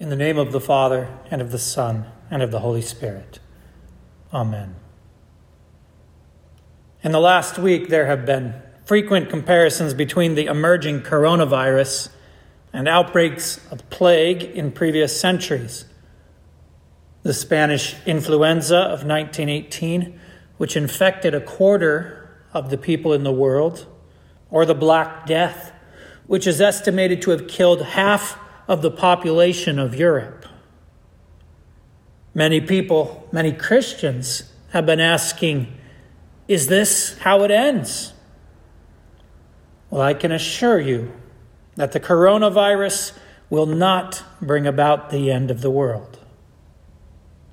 In the name of the Father, and of the Son, and of the Holy Spirit. Amen. In the last week, there have been frequent comparisons between the emerging coronavirus and outbreaks of plague in previous centuries. The Spanish influenza of 1918, which infected a quarter of the people in the world, or the Black Death, which is estimated to have killed half of the population of Europe. Many people, many Christians, have been asking, is this how it ends? Well, I can assure you that the coronavirus will not bring about the end of the world.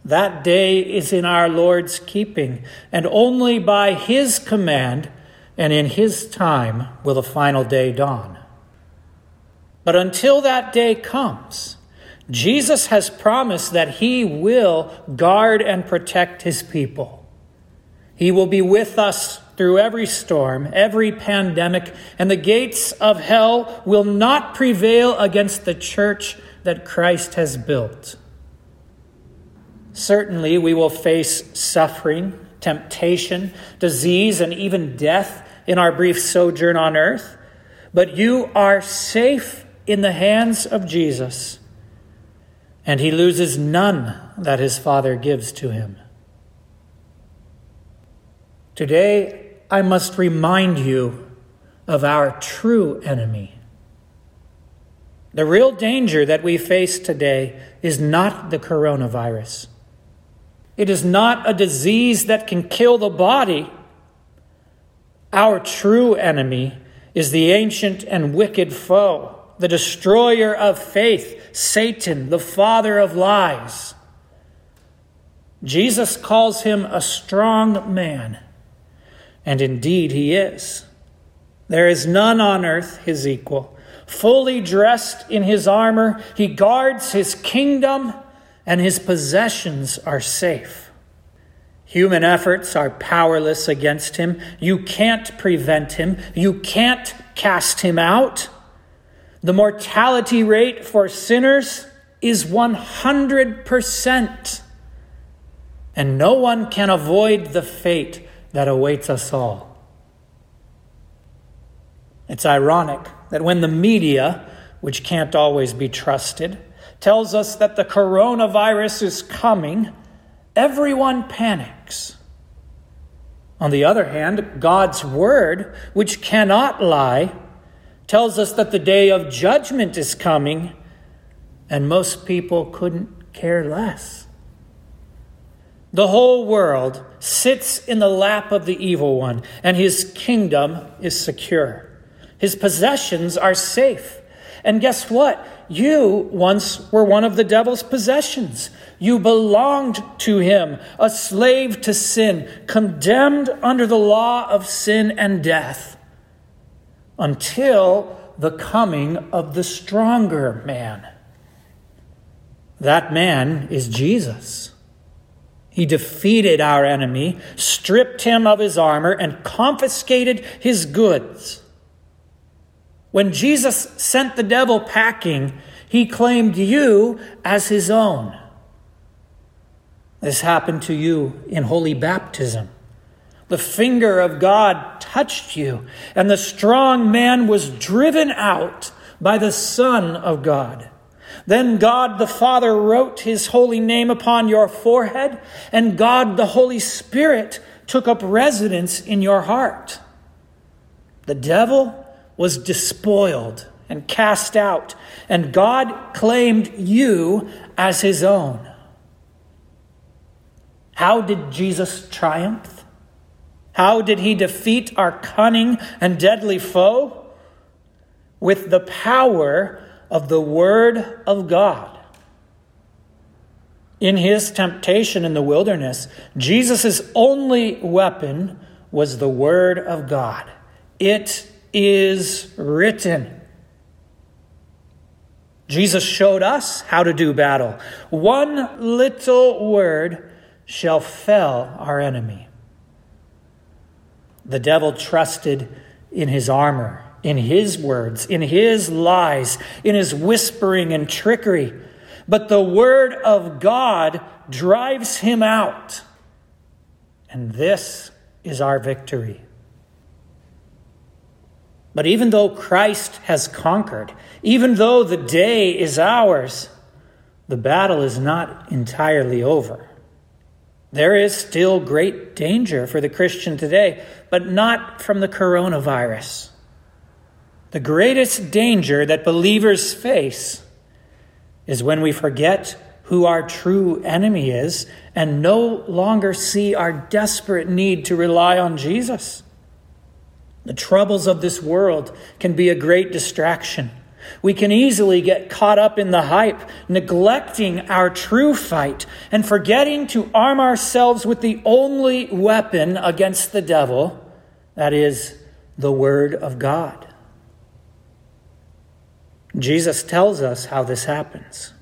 That day is in our Lord's keeping, and only by His command and in His time will the final day dawn. But until that day comes, Jesus has promised that he will guard and protect his people. He will be with us through every storm, every pandemic, and the gates of hell will not prevail against the church that Christ has built. Certainly, we will face suffering, temptation, disease, and even death in our brief sojourn on earth, but you are safe in the hands of Jesus, and he loses none that his Father gives to him. Today, I must remind you of our true enemy. The real danger that we face today is not the coronavirus. It is not a disease that can kill the body. Our true enemy is the ancient and wicked foe the destroyer of faith, Satan, the father of lies. Jesus calls him a strong man, and indeed he is. There is none on earth his equal. Fully dressed in his armor, he guards his kingdom, and his possessions are safe. Human efforts are powerless against him. You can't prevent him. You can't cast him out. The mortality rate for sinners is 100%. And no one can avoid the fate that awaits us all. It's ironic that when the media, which can't always be trusted, tells us that the coronavirus is coming, everyone panics. On the other hand, God's word, which cannot lie, tells us that the day of judgment is coming, and most people couldn't care less. The whole world sits in the lap of the evil one, and his kingdom is secure. His possessions are safe. And guess what? You once were one of the devil's possessions. You belonged to him, a slave to sin, condemned under the law of sin and death until the coming of the stronger man. That man is Jesus. He defeated our enemy, stripped him of his armor, and confiscated his goods. When Jesus sent the devil packing, he claimed you as his own. This happened to you in holy baptism. The finger of God touched you, and the strong man was driven out by the Son of God. Then God the Father wrote his holy name upon your forehead, and God the Holy Spirit took up residence in your heart. The devil was despoiled and cast out, and God claimed you as his own. How did Jesus triumph? How did he defeat our cunning and deadly foe? With the power of the Word of God. In his temptation in the wilderness, Jesus' only weapon was the Word of God. It is written. Jesus showed us how to do battle. One little word shall fell our enemy. The devil trusted in his armor, in his words, in his lies, in his whispering and trickery. but the word of God drives him out. And this is our victory. But even though Christ has conquered, even though the day is ours, the battle is not entirely over. There is still great danger for the Christian today, but not from the coronavirus. The greatest danger that believers face is when we forget who our true enemy is and no longer see our desperate need to rely on Jesus. The troubles of this world can be a great distraction. We can easily get caught up in the hype, neglecting our true fight and forgetting to arm ourselves with the only weapon against the devil that is, the Word of God. Jesus tells us how this happens.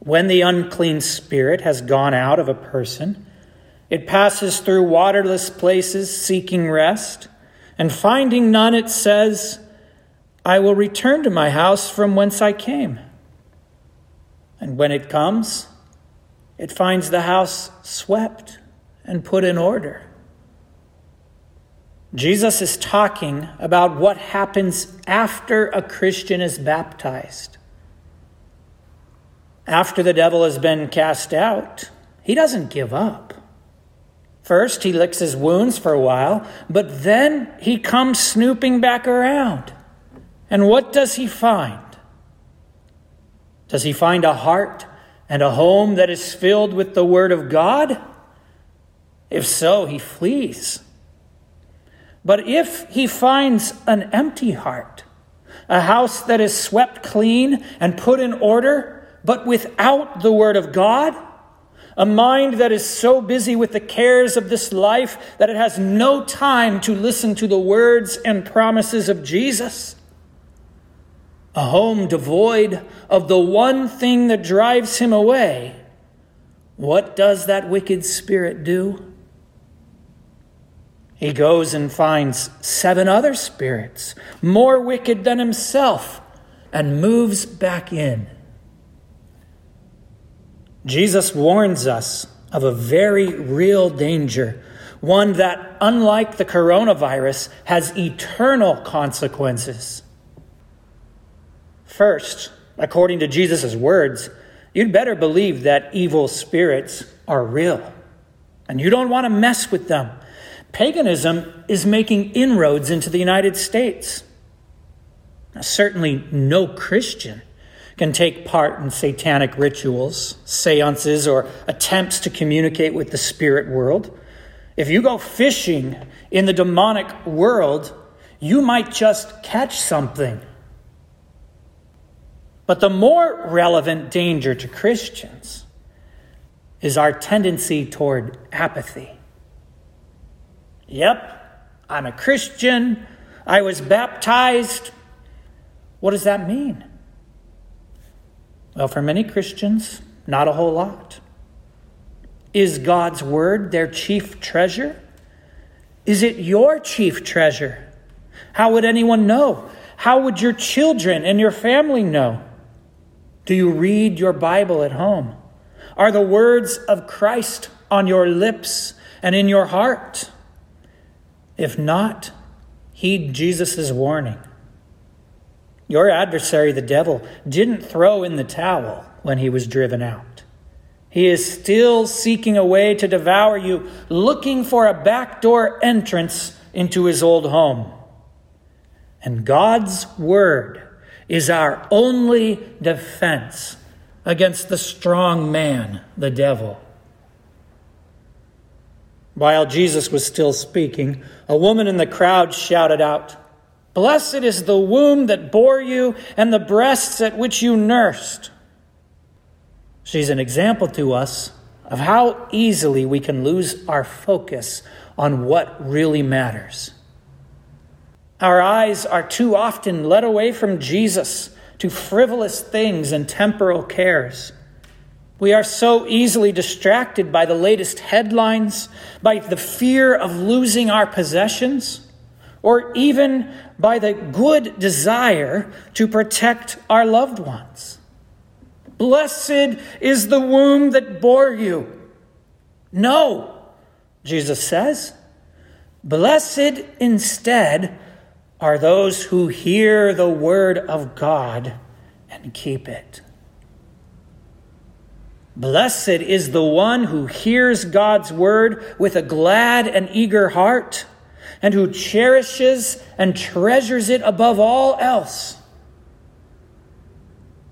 When the unclean spirit has gone out of a person, it passes through waterless places seeking rest and finding none, it says, I will return to my house from whence I came. And when it comes, it finds the house swept and put in order. Jesus is talking about what happens after a Christian is baptized. After the devil has been cast out, he doesn't give up. First, he licks his wounds for a while, but then he comes snooping back around. And what does he find? Does he find a heart and a home that is filled with the Word of God? If so, he flees. But if he finds an empty heart, a house that is swept clean and put in order, but without the Word of God, a mind that is so busy with the cares of this life that it has no time to listen to the words and promises of Jesus. A home devoid of the one thing that drives him away. What does that wicked spirit do? He goes and finds seven other spirits, more wicked than himself, and moves back in. Jesus warns us of a very real danger, one that, unlike the coronavirus, has eternal consequences. First, according to Jesus' words, you'd better believe that evil spirits are real, and you don't want to mess with them. Paganism is making inroads into the United States. Now, certainly, no Christian can take part in satanic rituals, seances, or attempts to communicate with the spirit world. If you go fishing in the demonic world, you might just catch something. But the more relevant danger to Christians is our tendency toward apathy. Yep, I'm a Christian. I was baptized. What does that mean? Well, for many Christians, not a whole lot. Is God's Word their chief treasure? Is it your chief treasure? How would anyone know? How would your children and your family know? Do you read your Bible at home? Are the words of Christ on your lips and in your heart? If not, heed Jesus' warning. Your adversary, the devil, didn't throw in the towel when he was driven out. He is still seeking a way to devour you, looking for a backdoor entrance into his old home. And God's word is our only defense against the strong man, the devil. While Jesus was still speaking, a woman in the crowd shouted out, Blessed is the womb that bore you and the breasts at which you nursed. She's an example to us of how easily we can lose our focus on what really matters. Our eyes are too often led away from Jesus to frivolous things and temporal cares. We are so easily distracted by the latest headlines, by the fear of losing our possessions or even by the good desire to protect our loved ones. Blessed is the womb that bore you. No, Jesus says. Blessed instead are those who hear the word of God and keep it. Blessed is the one who hears God's word with a glad and eager heart, and who cherishes and treasures it above all else.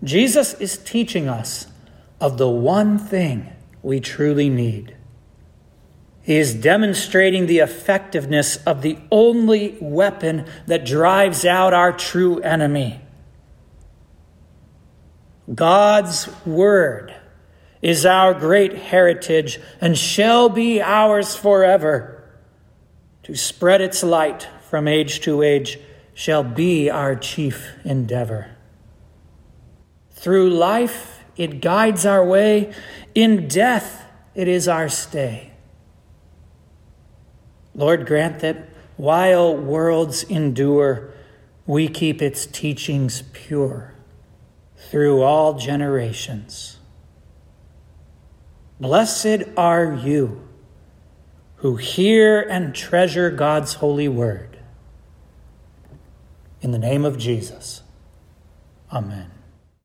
Jesus is teaching us of the one thing we truly need he is demonstrating the effectiveness of the only weapon that drives out our true enemy. God's Word is our great heritage and shall be ours forever. To spread its light from age to age shall be our chief endeavor. Through life, it guides our way. In death, it is our stay. Lord, grant that while worlds endure, we keep its teachings pure through all generations. Blessed are you who hear and treasure God's holy word. In the name of Jesus, amen.